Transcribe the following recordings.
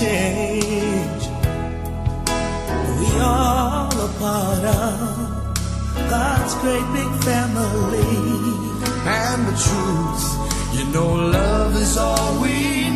change. We all a part of God's great big family. And the truth, you know, love is all we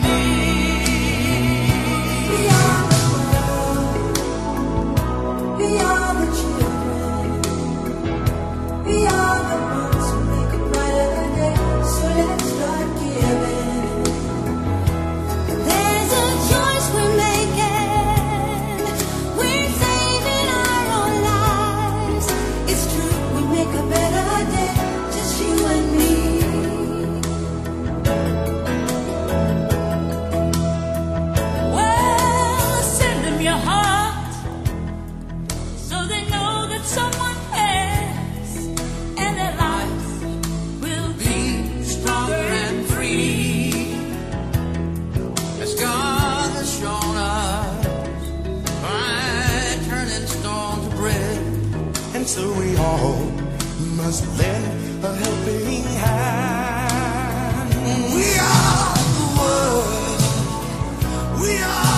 lend a helping hand. We are the world. We are.